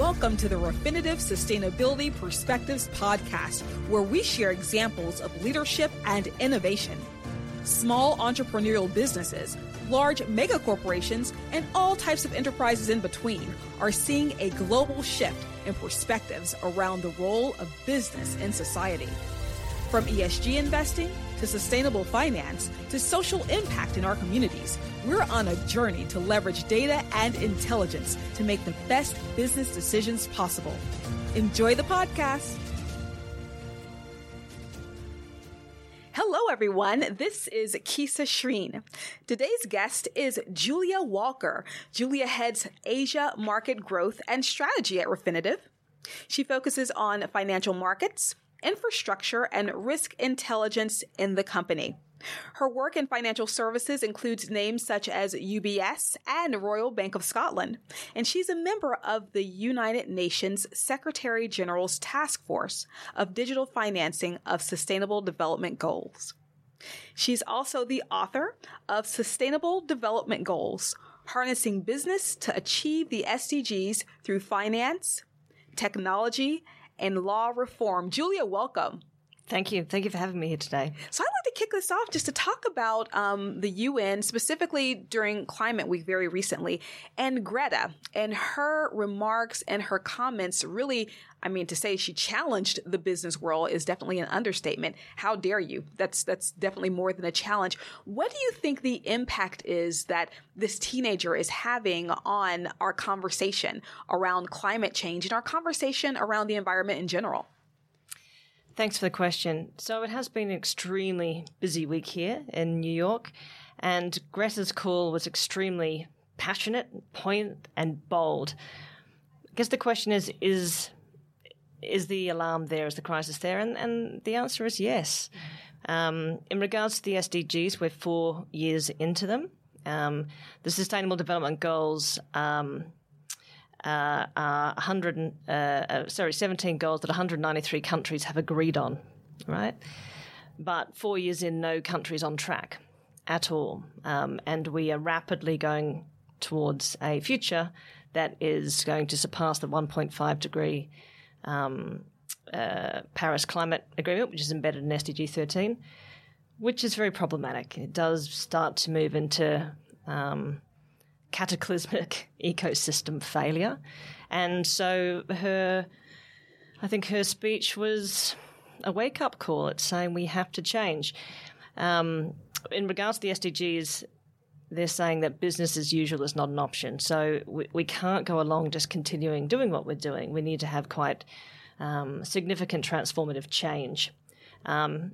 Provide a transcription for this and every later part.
Welcome to the Refinitiv Sustainability Perspectives podcast, where we share examples of leadership and innovation. Small entrepreneurial businesses, large mega corporations, and all types of enterprises in between are seeing a global shift in perspectives around the role of business in society. From ESG investing to sustainable finance to social impact in our communities, we're on a journey to leverage data and intelligence to make the best business decisions possible. Enjoy the podcast. Hello, everyone. This is Kisa Shreen. Today's guest is Julia Walker. Julia heads Asia market growth and strategy at Refinitiv. She focuses on financial markets, infrastructure, and risk intelligence in the company. Her work in financial services includes names such as UBS and Royal Bank of Scotland, and she's a member of the United Nations Secretary General's Task Force of Digital Financing of Sustainable Development Goals. She's also the author of Sustainable Development Goals, Harnessing Business to Achieve the SDGs Through Finance, Technology, and Law Reform. Julia, welcome. Thank you. Thank you for having me here today. So I'd like to kick this off just to talk about um, the UN, specifically during Climate Week very recently, and Greta and her remarks and her comments really, I mean, to say she challenged the business world is definitely an understatement. How dare you? That's, that's definitely more than a challenge. What do you think the impact is that this teenager is having on our conversation around climate change and our conversation around the environment in general? Thanks for the question. So it has been an extremely busy week here in New York, and Greta's call was extremely passionate, poignant, and bold. I guess the question is: is is the alarm there? Is the crisis there? And, and the answer is yes. Um, in regards to the SDGs, we're four years into them. Um, the Sustainable Development Goals um, uh, uh, 100, uh, uh, sorry, 17 goals that 193 countries have agreed on, right? But four years in, no countries on track at all. Um, and we are rapidly going towards a future that is going to surpass the 1.5 degree um, uh, Paris Climate Agreement, which is embedded in SDG 13, which is very problematic. It does start to move into um, cataclysmic ecosystem failure. And so her, I think her speech was a wake up call. It's saying we have to change. Um, in regards to the SDGs, they're saying that business as usual is not an option. So we, we can't go along just continuing doing what we're doing. We need to have quite um, significant transformative change. Um,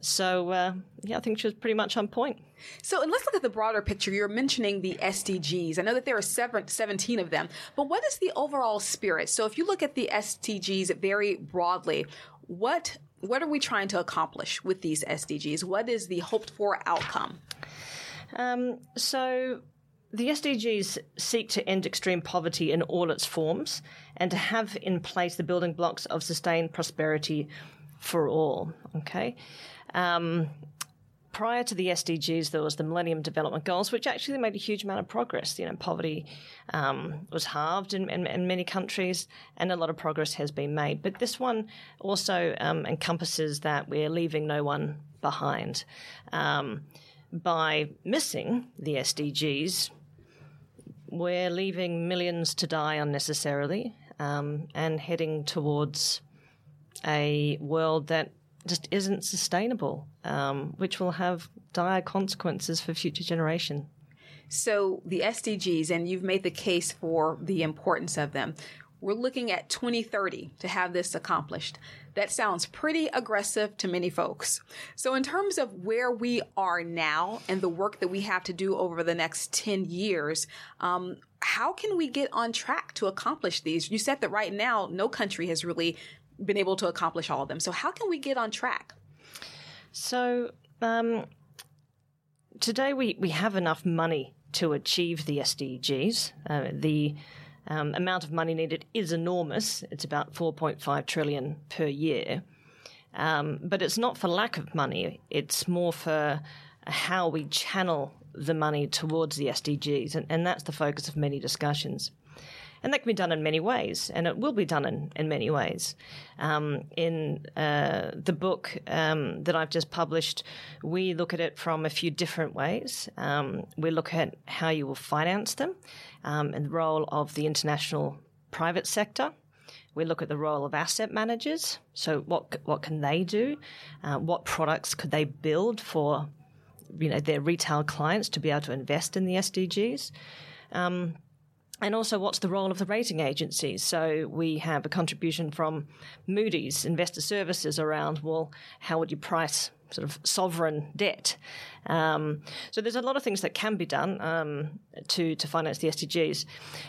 so uh, yeah, I think she was pretty much on point. So, and let's look at the broader picture. You're mentioning the SDGs. I know that there are seven, 17 of them, but what is the overall spirit? So, if you look at the SDGs very broadly, what what are we trying to accomplish with these SDGs? What is the hoped for outcome? Um, so, the SDGs seek to end extreme poverty in all its forms and to have in place the building blocks of sustained prosperity for all. Okay. Um, prior to the SDGs, there was the Millennium Development Goals, which actually made a huge amount of progress. You know, poverty um, was halved in, in, in, many countries, and a lot of progress has been made. But this one also um, encompasses that we're leaving no one behind. Um, by missing the SDGs, we're leaving millions to die unnecessarily um, and heading towards a world that just isn't sustainable, um, which will have dire consequences for future generation. So the SDGs, and you've made the case for the importance of them. We're looking at 2030 to have this accomplished. That sounds pretty aggressive to many folks. So in terms of where we are now and the work that we have to do over the next 10 years, um, how can we get on track to accomplish these? You said that right now, no country has really been able to accomplish all of them. So how can we get on track? So um, today we, we have enough money to achieve the SDGs. Uh, the um, amount of money needed is enormous. It's about 4.5 trillion per year. Um, but it's not for lack of money. It's more for how we channel the money towards the SDGs. And, and that's the focus of many discussions. And that can be done in many ways, and it will be done in, in many ways. Um, in uh, the book um, that I've just published, we look at it from a few different ways. Um, we look at how you will finance them um, and the role of the international private sector. We look at the role of asset managers. So, what what can they do? Uh, what products could they build for you know their retail clients to be able to invest in the SDGs? Um, and also, what's the role of the rating agencies? So, we have a contribution from Moody's Investor Services around, well, how would you price sort of sovereign debt? Um, so, there's a lot of things that can be done um, to, to finance the SDGs.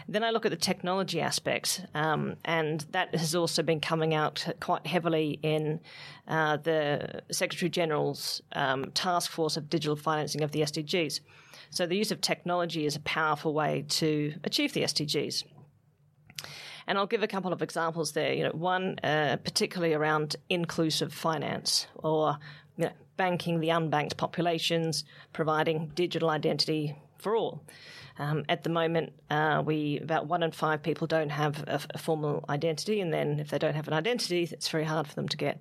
Then I look at the technology aspects, um, and that has also been coming out quite heavily in uh, the Secretary General's um, task force of digital financing of the SDGs. So the use of technology is a powerful way to achieve the SDGs. And I'll give a couple of examples there. You know, one uh, particularly around inclusive finance or you know, banking the unbanked populations, providing digital identity for all. Um, at the moment, uh, we about one in five people don't have a, a, formal identity, and then if they don't have an identity, it's very hard for them to get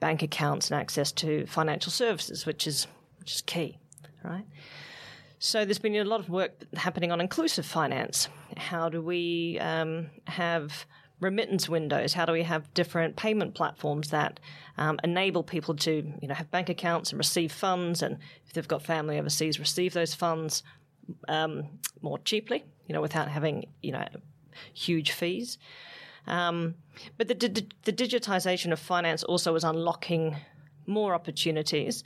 bank accounts and access to financial services, which is which is key, right? So there's been a lot of work happening on inclusive finance. How do we um, have remittance windows? How do we have different payment platforms that um, enable people to, you know, have bank accounts and receive funds, and if they've got family overseas, receive those funds um, more cheaply, you know, without having, you know, huge fees. Um, but the, the, digitization of finance also is unlocking more opportunities.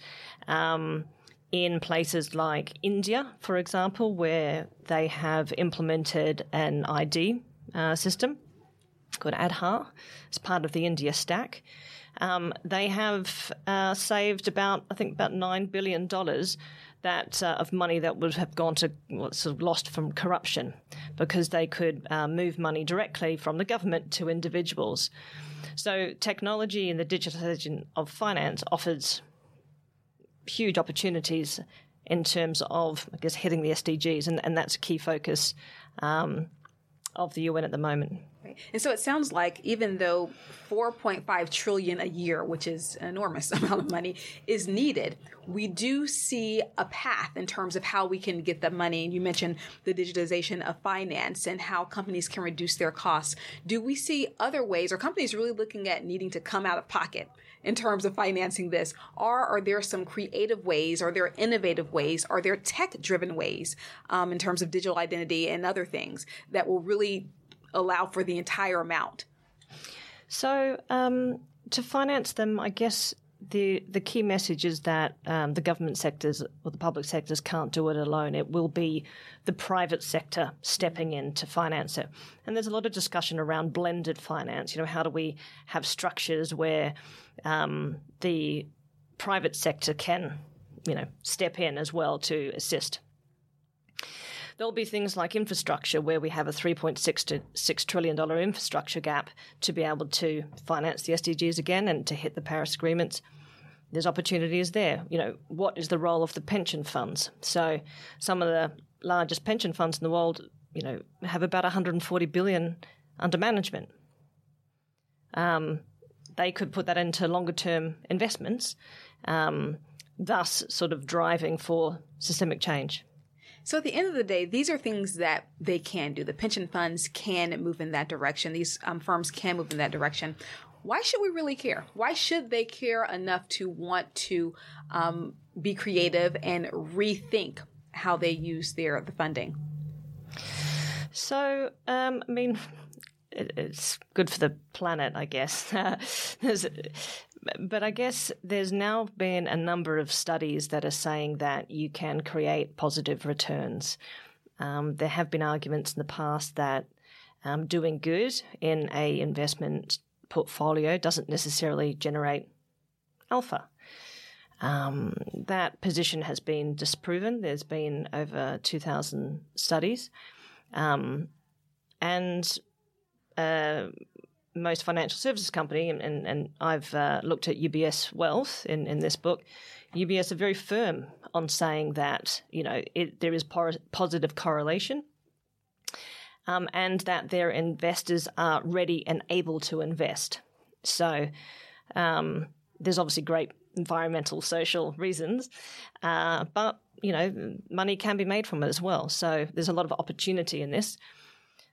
Um, in places like India, for example, where they have implemented an ID uh, system called Aadhaar as part of the India stack. Um, they have uh, saved about, I think, about nine billion dollars that uh, of money that would have gone to well, sort of lost from corruption because they could uh, move money directly from the government to individuals. So technology and the digitization of finance offers huge opportunities in terms of, I guess, hitting the SDGs, and, and that's a key focus um, of the UN at the moment. And so it sounds like even though 4.5 trillion a year, which is an enormous amount of money, is needed, we do see a path in terms of how we can get the money. And you mentioned the digitization of finance and how companies can reduce their costs. Do we see other ways? Are companies really looking at needing to come out of pocket in terms of financing this? Are are there some creative ways? Are there innovative ways? Are there tech driven ways um, in terms of digital identity and other things that will really allow for the entire amount? So, um, to finance them, I guess the the key message is that um, the government sectors or the public sectors can't do it alone. It will be the private sector stepping in to finance it. And there's a lot of discussion around blended finance. You know, how do we have structures where um, the private sector can, you know, step in as well to assist? There'll be things like infrastructure where we have a $3.6 to $6 trillion infrastructure gap to be able to finance the SDGs again and to hit the Paris agreements. There's opportunities there. You know, what is the role of the pension funds? So some of the largest pension funds in the world, you know, have about 140 billion under management. Um, they could put that into longer term investments, um, thus sort of driving for systemic change. So at the end of the day, these are things that they can do. The pension funds can move in that direction. These um, firms can move in that direction. Why should we really care? Why should they care enough to want to um, be creative and rethink how they use their the funding? So, um, I mean, it's good for the planet, I guess. but I guess there's now been a number of studies that are saying that you can create positive returns. Um, there have been arguments in the past that um, doing good in a investment portfolio doesn't necessarily generate alpha. Um, that position has been disproven. There's been over 2,000 studies. Um, and uh, most financial services company, and, and, and I've uh, looked at UBS Wealth in, in this book, UBS are very firm on saying that, you know, it, there is por- positive correlation. Um, and that their investors are ready and able to invest. So um, there's obviously great environmental, social reasons, uh, but you know money can be made from it as well. So there's a lot of opportunity in this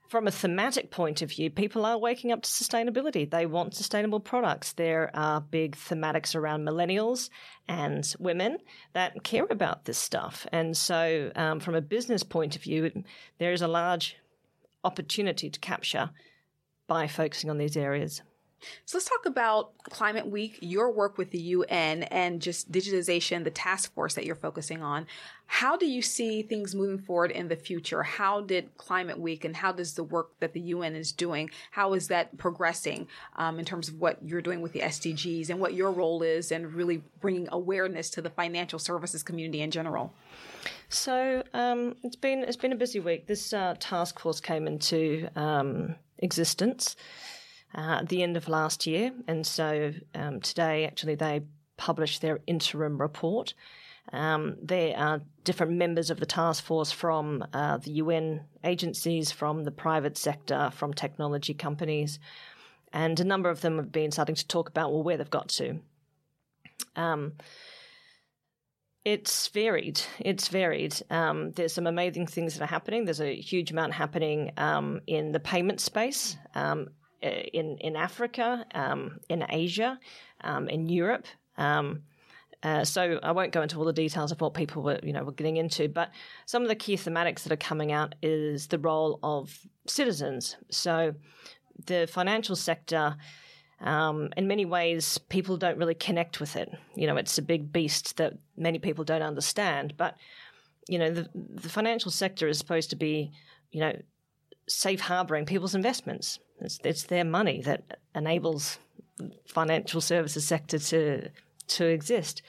from a thematic point of view, people are waking up to sustainability. They want sustainable products. There are big thematics around millennials and women that care about this stuff. And so, um, from a business point of view, there is a large opportunity to capture by focusing on these areas. So let's talk about Climate Week, your work with the UN, and just digitization, the task force that you're focusing on. How do you see things moving forward in the future? How did Climate Week and how does the work that the UN is doing, how is that progressing um, in terms of what you're doing with the SDGs and what your role is and really bringing awareness to the financial services community in general? So um, it's been it's been a busy week. This uh, task force came into um, existence uh, at the end of last year. And so um, today, actually, they published their interim report. Um, there are different members of the task force from uh, the UN agencies, from the private sector, from technology companies, and a number of them have been starting to talk about well where they've got to. Um, it's varied. It's varied. Um, there's some amazing things that are happening. There's a huge amount happening um, in the payment space. Um, in in Africa, um, in Asia, um, in Europe. Um, uh, so I won't go into all the details of what people were, you know, were getting into, but some of the key thematics that are coming out is the role of citizens. So the financial sector, um, in many ways, people don't really connect with it. You know, it's a big beast that many people don't understand. But you know, the the financial sector is supposed to be, you know, safe harboring people's investments. It's, it's their money that enables financial services sector to to exist.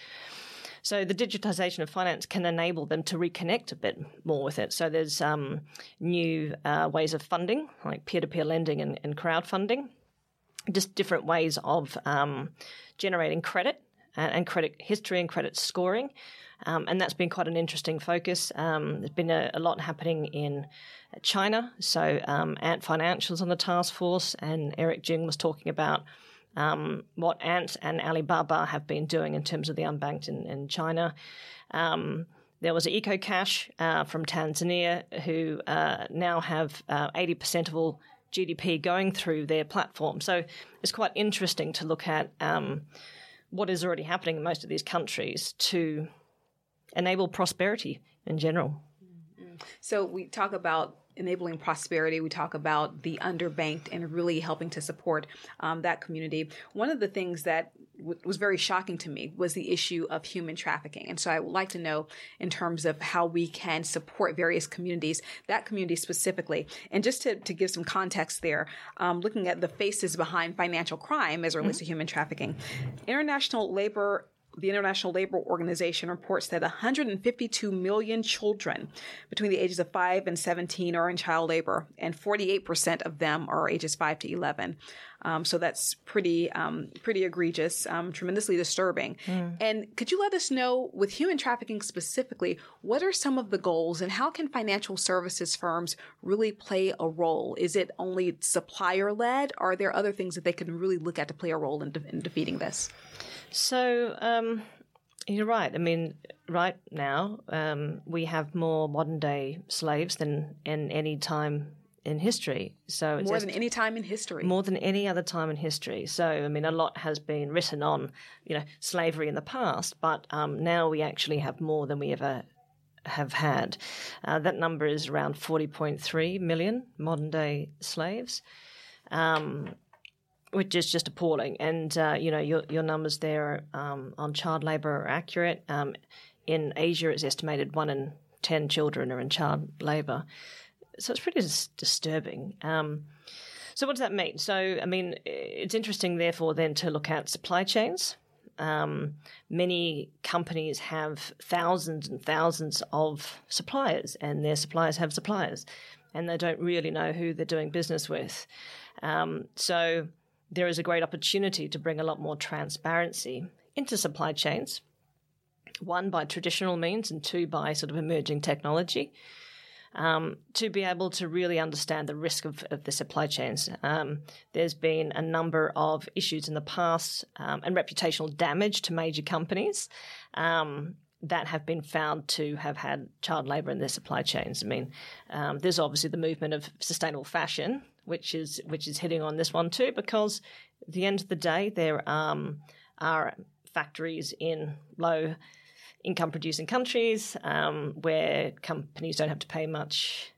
So the digitization of finance can enable them to reconnect a bit more with it. So there's um, new uh, ways of funding, like peer-to-peer lending and, and crowdfunding, just different ways of um, generating credit and, credit history and credit scoring. Um, and that's been quite an interesting focus. Um, there's been a, a, lot happening in China. So um, Ant Financial's on the task force, and Eric Jing was talking about um, what Ant and Alibaba have been doing in terms of the unbanked in, in China. Um, there was EcoCash uh, from Tanzania, who uh, now have uh, 80% of all GDP going through their platform. So it's quite interesting to look at um, what is already happening in most of these countries to enable prosperity in general. So we talk about enabling prosperity. We talk about the underbanked and really helping to support um, that community. One of the things that w- was very shocking to me was the issue of human trafficking. And so I would like to know, in terms of how we can support various communities, that community specifically. And just to, to give some context there, um, looking at the faces behind financial crime as it relates mm-hmm. to human trafficking, International Labor the International Labor Organization reports that 152 million children between the ages of 5 and 17 are in child labor, and 48% of them are ages 5 to 11. Um, so that's pretty um, pretty egregious, um, tremendously disturbing. Mm. And could you let us know, with human trafficking specifically, what are some of the goals, and how can financial services firms really play a role? Is it only supplier led? Are there other things that they can really look at to play a role in, de- in defeating this? So um, you're right. I mean, right now um, we have more modern day slaves than in any time in history. So more than any time in history. More than any other time in history. So I mean, a lot has been written on, you know, slavery in the past, but um, now we actually have more than we ever have had. Uh, that number is around 40.3 million modern day slaves. Um, which is just appalling. And uh, you know your your numbers there um, on child labour are accurate. Um, in Asia, it's estimated one in ten children are in child labour, so it's pretty dis- disturbing. Um, so what does that mean? So I mean, it's interesting, therefore, then to look at supply chains. Um, many companies have thousands and thousands of suppliers, and their suppliers have suppliers, and they don't really know who they're doing business with. Um, so there is a great opportunity to bring a lot more transparency into supply chains. One, by traditional means, and two, by sort of emerging technology. um, to be able to really understand the risk of, of the supply chains. Um, there's been a number of issues in the past um, and reputational damage to major companies um, that have been found to have had child labour in their supply chains. I mean, um, there's obviously the movement of sustainable fashion, which is which is hitting on this one too, because at the end of the day, there um, are factories in low income producing countries um, where companies don't have to pay much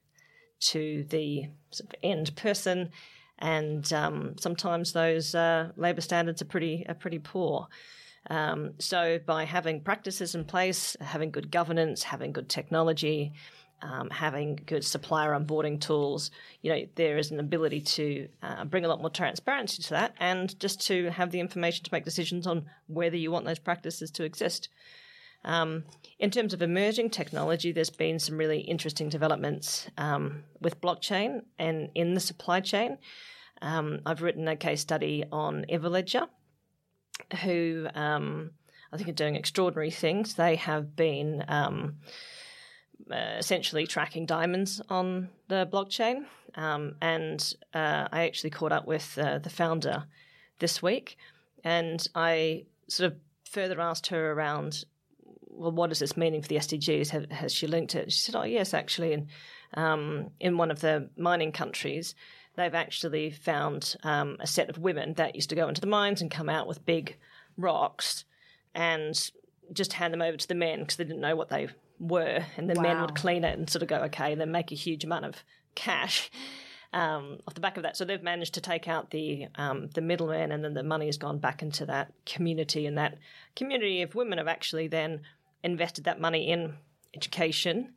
to the sort of end person, and um, sometimes those uh, labour standards are pretty are pretty poor. Um, so by having practices in place, having good governance, having good technology, um, having good supplier onboarding tools, you know, there is an ability to uh, bring a lot more transparency to that, and just to have the information to make decisions on whether you want those practices to exist. Um, in terms of emerging technology, there's been some really interesting developments um, with blockchain and in the supply chain. Um, I've written a case study on Everledger, who um, I think are doing extraordinary things. They have been um, uh, essentially tracking diamonds on the blockchain, um, and uh, I actually caught up with uh, the founder this week, and I sort of further asked her around well, what does this mean for the SDGs? Have, has she linked it? She said, oh, yes, actually. And um, in one of the mining countries, they've actually found um, a set of women that used to go into the mines and come out with big rocks and just hand them over to the men because they didn't know what they were. And the wow. men would clean it and sort of go, okay, and then make a huge amount of cash. Um, off the back of that. So they've managed to take out the um, the middleman, and then the money has gone back into that community, and that community of women have actually then invested that money in education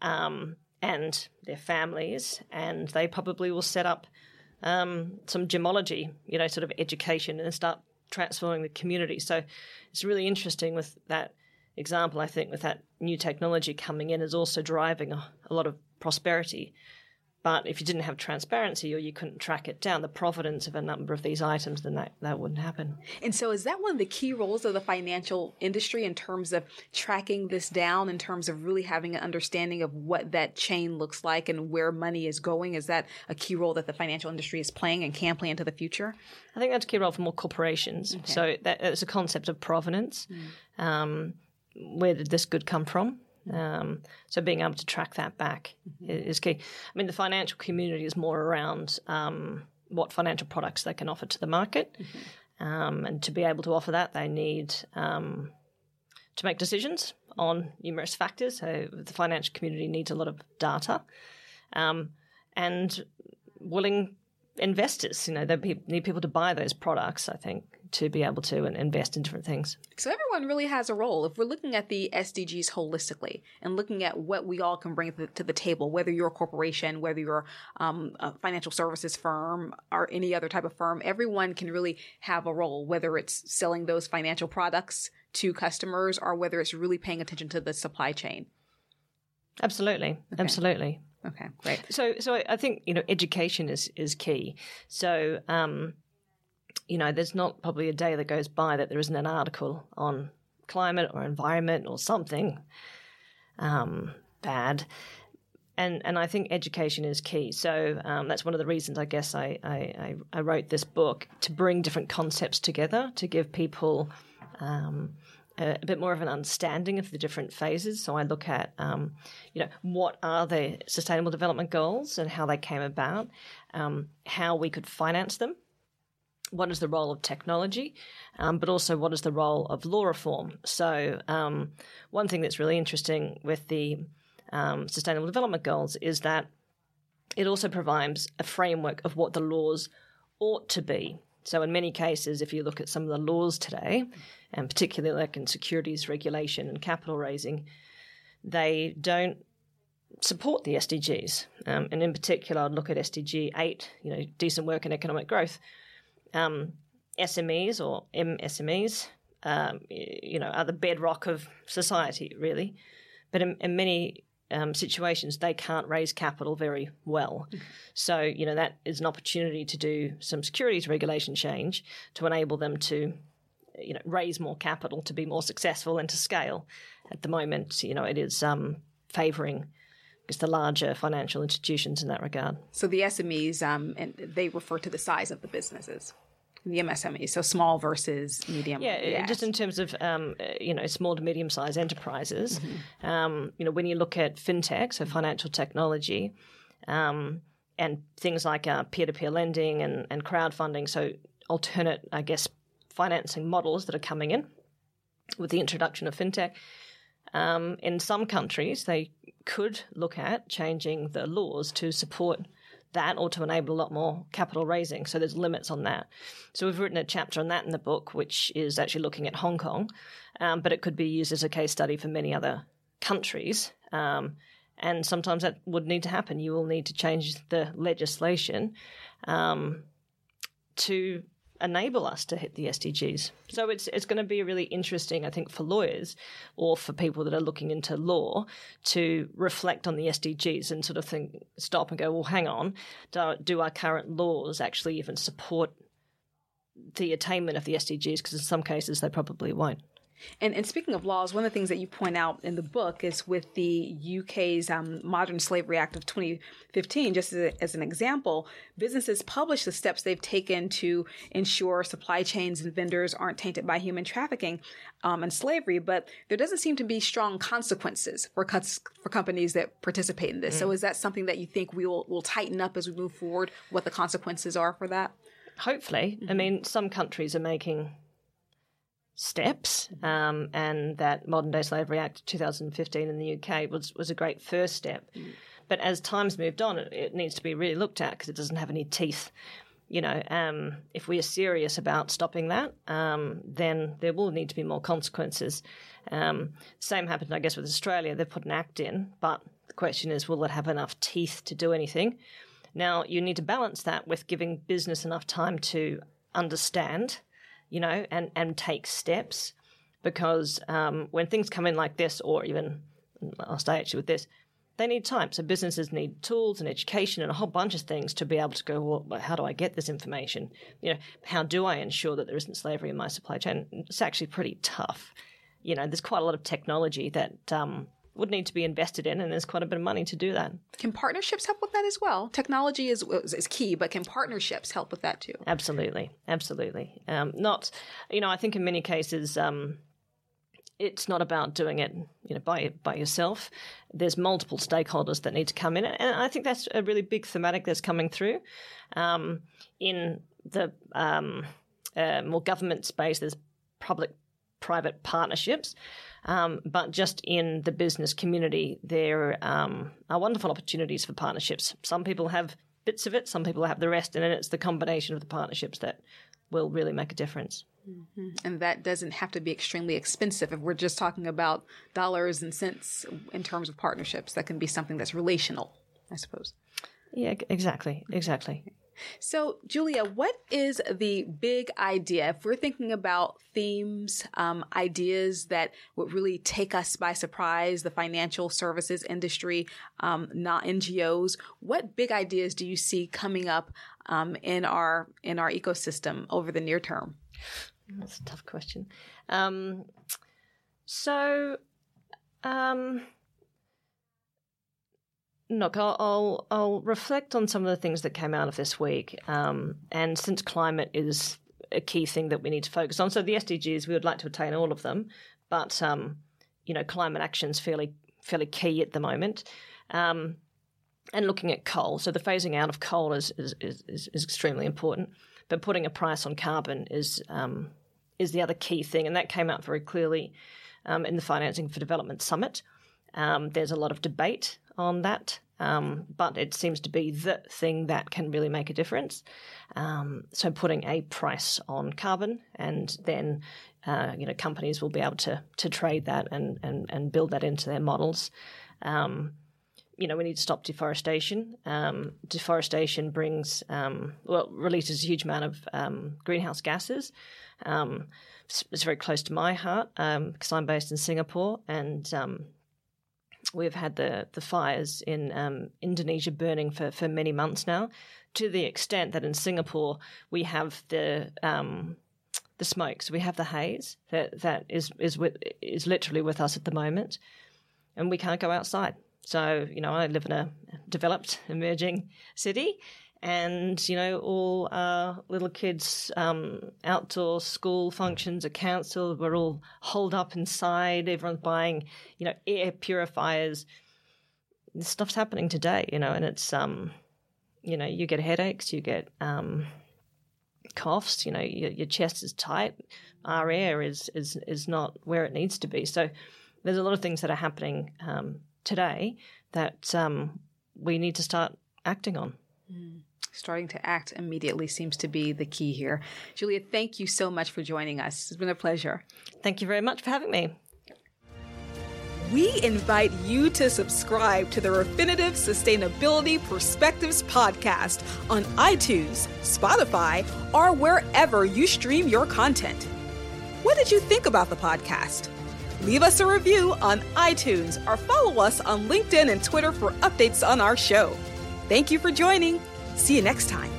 um, and their families, and they probably will set up um, some gemology, you know, sort of education and start transforming the community. So it's really interesting with that example. I think with that new technology coming in is also driving a, a lot of prosperity but if you didn't have transparency or you couldn't track it down, the provenance of a number of these items, then that, that wouldn't happen. And so, is that one of the key roles of the financial industry in terms of tracking this down, in terms of really having an understanding of what that chain looks like and where money is going? Is that a key role that the financial industry is playing and can play into the future? I think that's a key role for more corporations. Okay. So, that, it's a concept of provenance. Mm. Um, where did this good come from? Um, so being able to track that back mm-hmm. is key. I mean, the financial community is more around um, what financial products they can offer to the market, mm-hmm. um, and to be able to offer that, they need um, to make decisions on numerous factors. So the financial community needs a lot of data, um, and willing investors. You know, they need people to buy those products. I think to be able to invest in different things. So everyone really has a role. If we're looking at the SDGs holistically and looking at what we all can bring to the table, whether you're a corporation, whether you're um, a financial services firm or any other type of firm, everyone can really have a role, whether it's selling those financial products to customers or whether it's really paying attention to the supply chain. Absolutely. Okay. Absolutely. Okay, great. So, so I think you know education is is key. So, um, you know, there's not probably a day that goes by that there isn't an article on climate or environment or something um, bad. And, and I think education is key. So um, that's one of the reasons I guess I, I, I, wrote this book to bring different concepts together to give people um, a, a, bit more of an understanding of the different phases. So I look at, um, you know, what are the sustainable development goals and how they came about, um, how we could finance them what is the role of technology, um, but also what is the role of law reform. So, um, one thing that's really interesting with the um, Sustainable Development Goals is that it also provides a framework of what the laws ought to be. So, in many cases, if you look at some of the laws today, and particularly like in securities regulation and capital raising, they don't support the SDGs. Um, and in particular, I'd look at SDG 8, you know, decent work and economic growth um, SMEs or MSMEs, um, you know, are the bedrock of society, really. But in, in many um, situations, they can't raise capital very well. So, you know, that is an opportunity to do some securities regulation change to enable them to, you know, raise more capital to be more successful and to scale. At the moment, you know, it is um, favouring just the larger financial institutions in that regard. So the SMEs, um, and they refer to the size of the businesses. The MSMEs, so small versus medium. Yeah, yes. just in terms of um, you know small to medium sized enterprises. Mm-hmm. Um, you know, when you look at fintech, so financial technology, um, and things like peer to peer lending and, and crowdfunding, so alternate, I guess, financing models that are coming in with the introduction of fintech. Um, in some countries, they could look at changing the laws to support that or to enable a lot more capital raising. So there's limits on that. So we've written a chapter on that in the book, which is actually looking at Hong Kong, um, but it could be used as a case study for many other countries. Um, and sometimes that would need to happen. You will need to change the legislation um, to enable us to hit the SDGs. So it's it's going to be really interesting, I think, for lawyers or for people that are looking into law to reflect on the SDGs and sort of think, stop and go, well, hang on, do, do our current laws actually even support the attainment of the SDGs? Because in some cases they probably won't. And, and speaking of laws, one of the things that you point out in the book is with the UK's um, Modern Slavery Act of 2015, just as, a, as, an example, businesses publish the steps they've taken to ensure supply chains and vendors aren't tainted by human trafficking um, and slavery, but there doesn't seem to be strong consequences for cuts, for companies that participate in this. Mm. So is that something that you think we will, will tighten up as we move forward, what the consequences are for that? Hopefully. Mm-hmm. I mean, some countries are making steps, um, and that Modern Day Slavery Act 2015 in the UK was, was a great first step. Mm. But as time's moved on, it, it, needs to be really looked at because it doesn't have any teeth. You know, um, if we are serious about stopping that, um, then there will need to be more consequences. Um, same happened, I guess, with Australia. They've put an act in, but the question is, will it have enough teeth to do anything? Now, you need to balance that with giving business enough time to understand you know, and, and take steps. Because um, when things come in like this, or even I'll stay actually with this, they need time. So businesses need tools and education and a whole bunch of things to be able to go, well, how do I get this information? You know, how do I ensure that there isn't slavery in my supply chain? It's actually pretty tough. You know, there's quite a lot of technology that um, would need to be invested in, and there's quite a bit of money to do that. Can partnerships help with that as well? Technology is is key, but can partnerships help with that too? Absolutely, absolutely. Um, not, you know, I think in many cases. Um, it's not about doing it, you know, by by yourself. There's multiple stakeholders that need to come in, and I think that's a really big thematic that's coming through um, in the um, uh, more government space. There's public-private partnerships, um, but just in the business community, there um, are wonderful opportunities for partnerships. Some people have bits of it, some people have the rest, and then it's the combination of the partnerships that will really make a difference. Mm-hmm. And that doesn't have to be extremely expensive. If we're just talking about dollars and cents in terms of partnerships, that can be something that's relational, I suppose. Yeah, exactly, exactly. So, Julia, what is the big idea? If we're thinking about themes, um, ideas that would really take us by surprise, the financial services industry, um, not NGOs, what big ideas do you see coming up um, in our in our ecosystem over the near term? That's a tough question. Um, so. Look, I'll, I'll, I'll reflect on some of the things that came out of this week. Um, and since climate is a key thing that we need to focus on, so the SDGs we would like to attain all of them, but um, you know, climate action is fairly fairly key at the moment. Um, and looking at coal, so the phasing out of coal is is, is, is extremely important, but putting a price on carbon is um, is the other key thing, and that came out very clearly um, in the Financing for Development Summit. Um, there's a lot of debate on that, um, but it seems to be the thing that can really make a difference. Um, so putting a price on carbon, and then uh, you know companies will be able to to trade that and and, and build that into their models. Um, you know, we need to stop deforestation. Um, deforestation brings, um, well, releases a huge amount of greenhouse gases. It's, very close to my heart because I'm based in Singapore, and we've had the, the fires in um, Indonesia burning for, for many months now, to the extent that in Singapore we have the um, the smoke, so we have the haze that that is is with is literally with us at the moment, and we can't go outside. So, you know, I live in a developed, emerging city, and you know all our little kids um, outdoor school functions are cancelled we're all holed up inside. Everyone's buying you know air purifiers. This stuff's happening today you know and it's um you know you get headaches you get um coughs you know your, your chest is tight. Our air is is is not where it needs to be. So there's a lot of things that are happening um, today that um, we need to start acting on. Mm starting to act immediately seems to be the key here. Julia, thank you so much for joining us. It's been a pleasure. Thank you very much for having me. We invite you to subscribe to the Refinitiv Sustainability Perspectives podcast on iTunes, Spotify, or wherever you stream your content. What did you think about the podcast? Leave us a review on iTunes or follow us on LinkedIn and Twitter for updates on our show. Thank you for joining. See you next time.